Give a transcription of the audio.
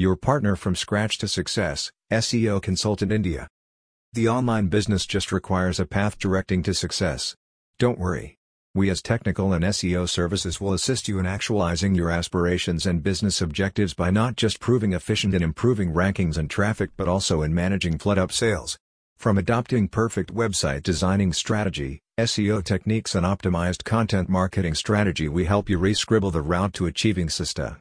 Your partner from scratch to success, SEO Consultant India. The online business just requires a path directing to success. Don't worry. We as technical and SEO services will assist you in actualizing your aspirations and business objectives by not just proving efficient in improving rankings and traffic but also in managing flood-up sales. From adopting perfect website designing strategy, SEO techniques and optimized content marketing strategy we help you re-scribble the route to achieving SISTA.